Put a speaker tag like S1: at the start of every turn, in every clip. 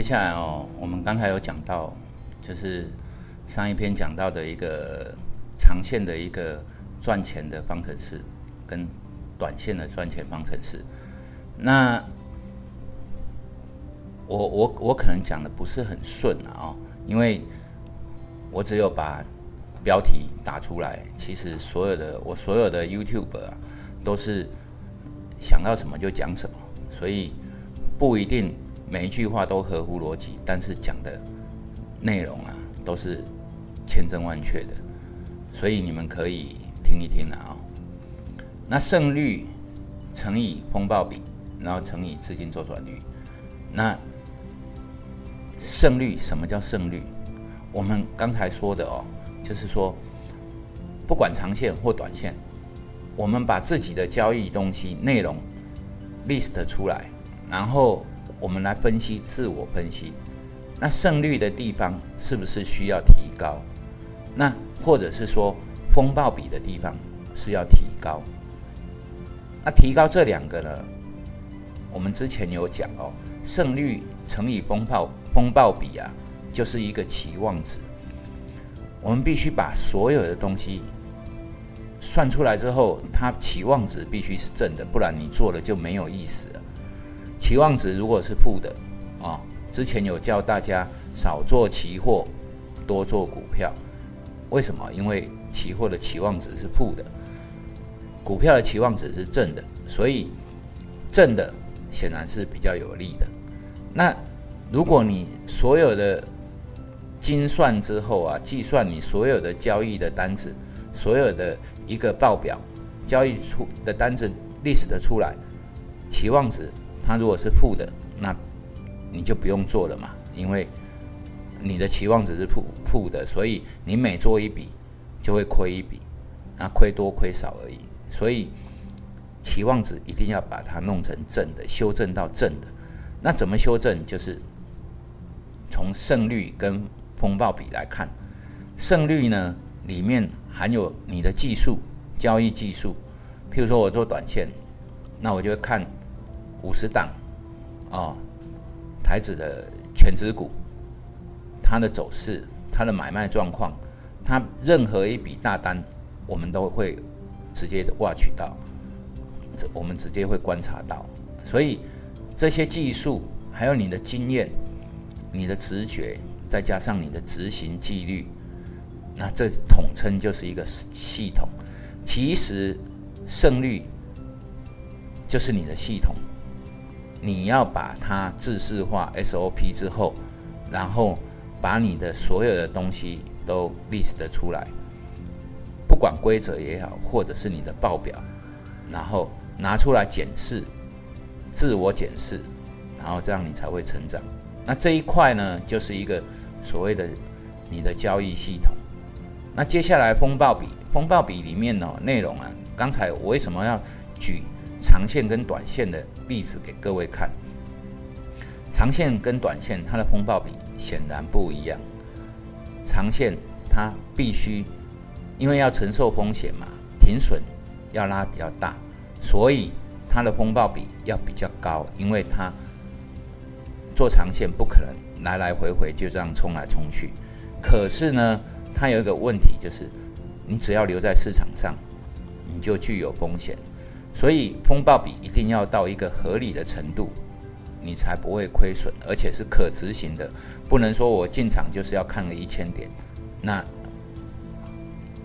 S1: 接下来哦，我们刚才有讲到，就是上一篇讲到的一个长线的一个赚钱的方程式，跟短线的赚钱方程式。那我我我可能讲的不是很顺啊、因为我只有把标题打出来，其实所有的我所有的 YouTube 啊，都是想到什么就讲什么，所以不一定每一句话都合乎逻辑，但是讲的内容啊都是千真万确的，所以你们可以听一听啊、哦。那胜率乘以风暴比，然后乘以资金周转率，那胜率什么叫胜率？我们刚才说的哦，就是说不管长线或短线，我们把自己的交易东西内容 list 出来，然后我们来分析自我分析，那胜率的地方是不是需要提高？那或者是说风暴比的地方是要提高？那提高这两个呢？我们之前有讲哦，胜率乘以风暴风暴比啊，就是一个期望值。我们必须把所有的东西算出来之后，它期望值必须是正的，不然你做了就没有意思了。期望值如果是负的啊、之前有教大家少做期货，多做股票。为什么？因为期货的期望值是负的，股票的期望值是正的，所以正的显然是比较有利的。那如果你所有的精算之后啊，计算你所有的交易的单子，所有的一个报表交易出的单子 list 出来，期望值它如果是负的，那你就不用做了嘛，因为你的期望值是负负的，所以你每做一笔就会亏一笔，那亏多亏少而已。所以期望值一定要把它弄成正的，修正到正的。那怎么修正？就是从胜率跟风暴比来看，胜率呢里面含有你的技术、交易技术。譬如说我做短线，那我就会看五十档哦，台指的全指股，它的走势、它的买卖状况，它任何一笔大单，我们都会直接的挖取到，这我们直接会观察到。所以这些技术，还有你的经验、你的直觉。再加上你的执行纪律，那这统称就是一个系统。其实胜率就是你的系统，你要把它制式化 SOP 之后，然后把你的所有的东西都 list 出来，不管规则也好，或者是你的报表，然后拿出来检视，自我检视，然后这样你才会成长。那这一块呢，就是一个所谓的你的交易系统。那接下来风暴笔，风暴笔里面呢内容啊，刚才我为什么要举长线跟短线的例子给各位看？长线跟短线它的风暴比显然不一样。长线它必须因为要承受风险嘛，停损要拉比较大，所以它的风暴比要比较高，因为它。做长线不可能来来回回就这样冲来冲去，可是呢，它有一个问题，就是你只要留在市场上，你就具有风险，所以风暴比一定要到一个合理的程度，你才不会亏损，而且是可执行的，不能说我进场就是要看个一千点，那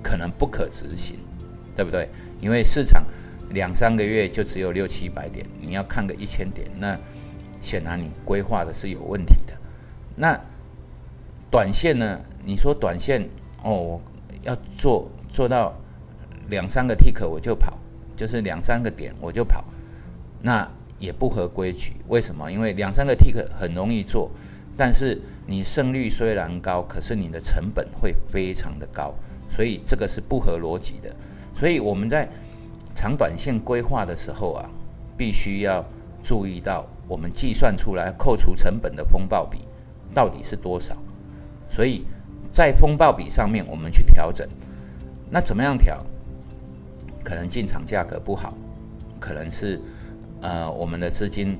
S1: 可能不可执行，对不对？因为市场两三个月就只有六七百点，你要看个一千点，那。显然你规划的是有问题的。那短线呢？你说短线哦，要做做到两三个 tick 我就跑，就是两三个点我就跑，那也不合规矩。为什么？因为两三个 tick 很容易做，但是你胜率虽然高，可是你的成本会非常的高，所以这个是不合逻辑的。所以我们在长短线规划的时候啊，必须要注意到。我们计算出来扣除成本的风暴比到底是多少？所以在风暴比上面我们去调整。那怎么样调？可能进场价格不好，可能是呃我们的资金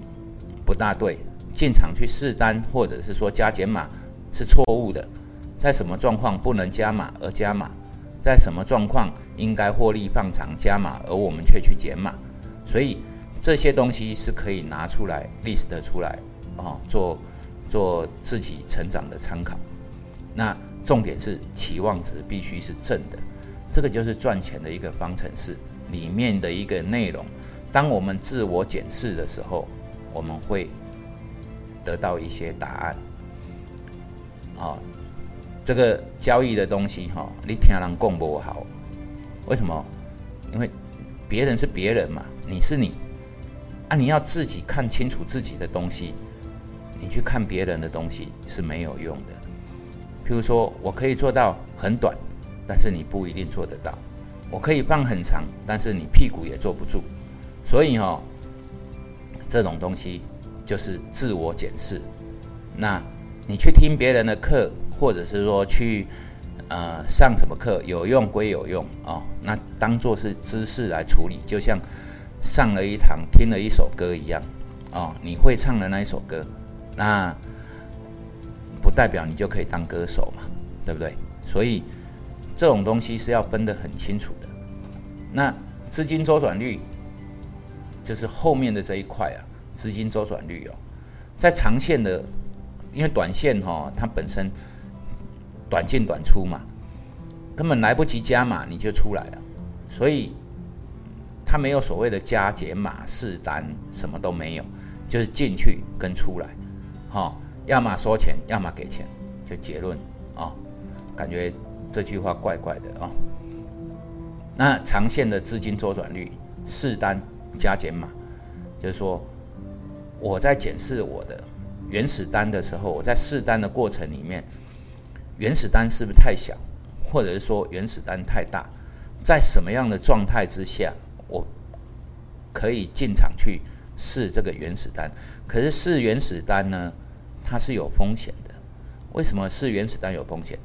S1: 不大对，进场去试单，或者是说加减码是错误的，在什么状况不能加码而加码，在什么状况应该获利放长加码，而我们却去减码，所以这些东西是可以拿出来 list 出来哦，做做自己成长的参考。那重点是期望值必须是正的，这个就是赚钱的一个方程式里面的一个内容。当我们自我检视的时候，我们会得到一些答案。啊，这个交易的东西哈，你听人讲不好，为什么？因为别人是别人嘛，你是你啊，你要自己看清楚自己的东西，你去看别人的东西是没有用的。譬如说我可以做到很短，但是你不一定做得到；我可以放很长，但是你屁股也坐不住。所以哈，这种东西就是自我检视。那你去听别人的课，或者是说去呃上什么课，有用归有用哦，那当做是知识来处理，就像上了一堂听了一首歌一样哦，你会唱的那一首歌，那不代表你就可以当歌手嘛，对不对？所以这种东西是要分得很清楚的。那资金周转率。就是后面的这一块啊，资金周转率哦，在长线的，因为短线哈，它本身短进短出嘛，根本来不及加码你就出来了，所以它没有所谓的加减码试单，什么都没有，就是进去跟出来，哈，要么收钱，要么给钱，就结论啊，感觉这句话怪怪的啊。那长线的资金周转率试单。加减码，就是说，我在检视我的原始单的时候，我在试单的过程里面，原始单是不是太小，或者是说原始单太大？在什么样的状态之下，我可以进场去试这个原始单？可是试原始单呢，它是有风险的。为什么试原始单有风险？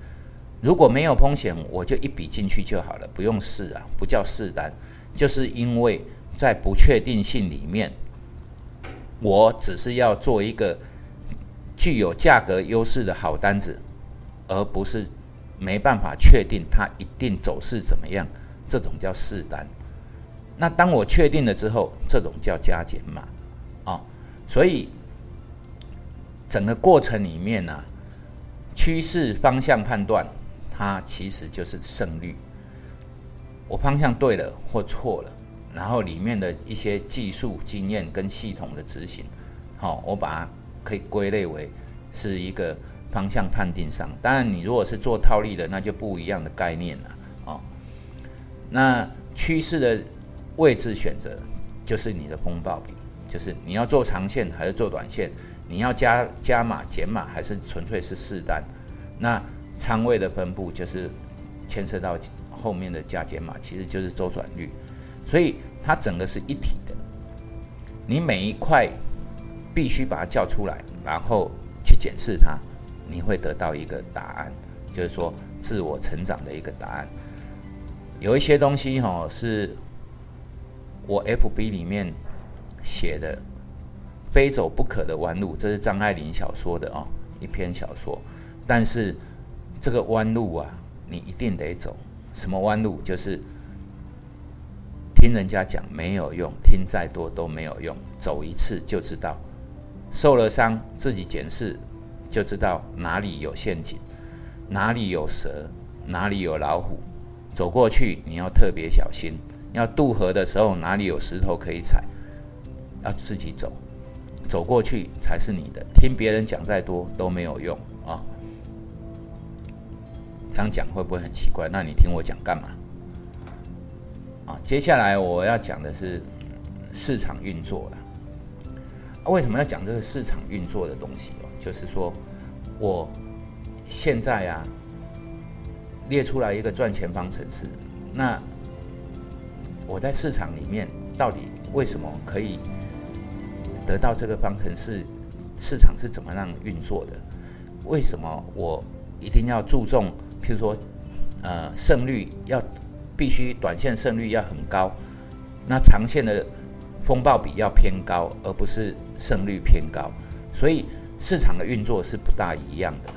S1: 如果没有风险，我就一笔进去就好了，不用试啊，不叫试单，就是因为。在不确定性里面，我只是要做一个具有价格优势的好单子，而不是没办法确定它一定走势怎么样。这种叫试单。那当我确定了之后，这种叫加减码啊。所以整个过程里面呢，趋势方向判断，它其实就是胜率。我方向对了或错了。然后里面的一些技术经验跟系统的执行，好，我把它可以归类为是一个方向判定上。当然，你如果是做套利的，那就不一样的概念了，哦。那趋势的位置选择就是你的风暴比，就是你要做长线还是做短线，你要加加码减码还是纯粹是试单。那仓位的分布就是牵涉到后面的加减码，其实就是周转率。所以它整个是一体的，你每一块必须把它叫出来，然后去检视它，你会得到一个答案，就是说自我成长的一个答案。有一些东西哈是我 FB 里面写的“非走不可的弯路”，这是张爱玲小说的哦，一篇小说。但是这个弯路啊，你一定得走。什么弯路？就是。听人家讲没有用，听再多都没有用。走一次就知道，受了伤自己检视，就知道哪里有陷阱，哪里有蛇，哪里有老虎。走过去你要特别小心。要渡河的时候哪里有石头可以踩，要自己走。走过去才是你的。听别人讲再多都没有用啊！这样讲会不会很奇怪？那你听我讲干嘛？啊，接下来我要讲的是市场运作了。为什么要讲这个市场运作的东西哦？就是说，我现在啊列出来一个赚钱方程式。那我在市场里面到底为什么可以得到这个方程式？市场是怎么样运作的？为什么我一定要注重，譬如说，呃，胜率要？必须短线胜率要很高，那长线的风暴比要偏高，而不是胜率偏高。所以市场的运作是不大一样的。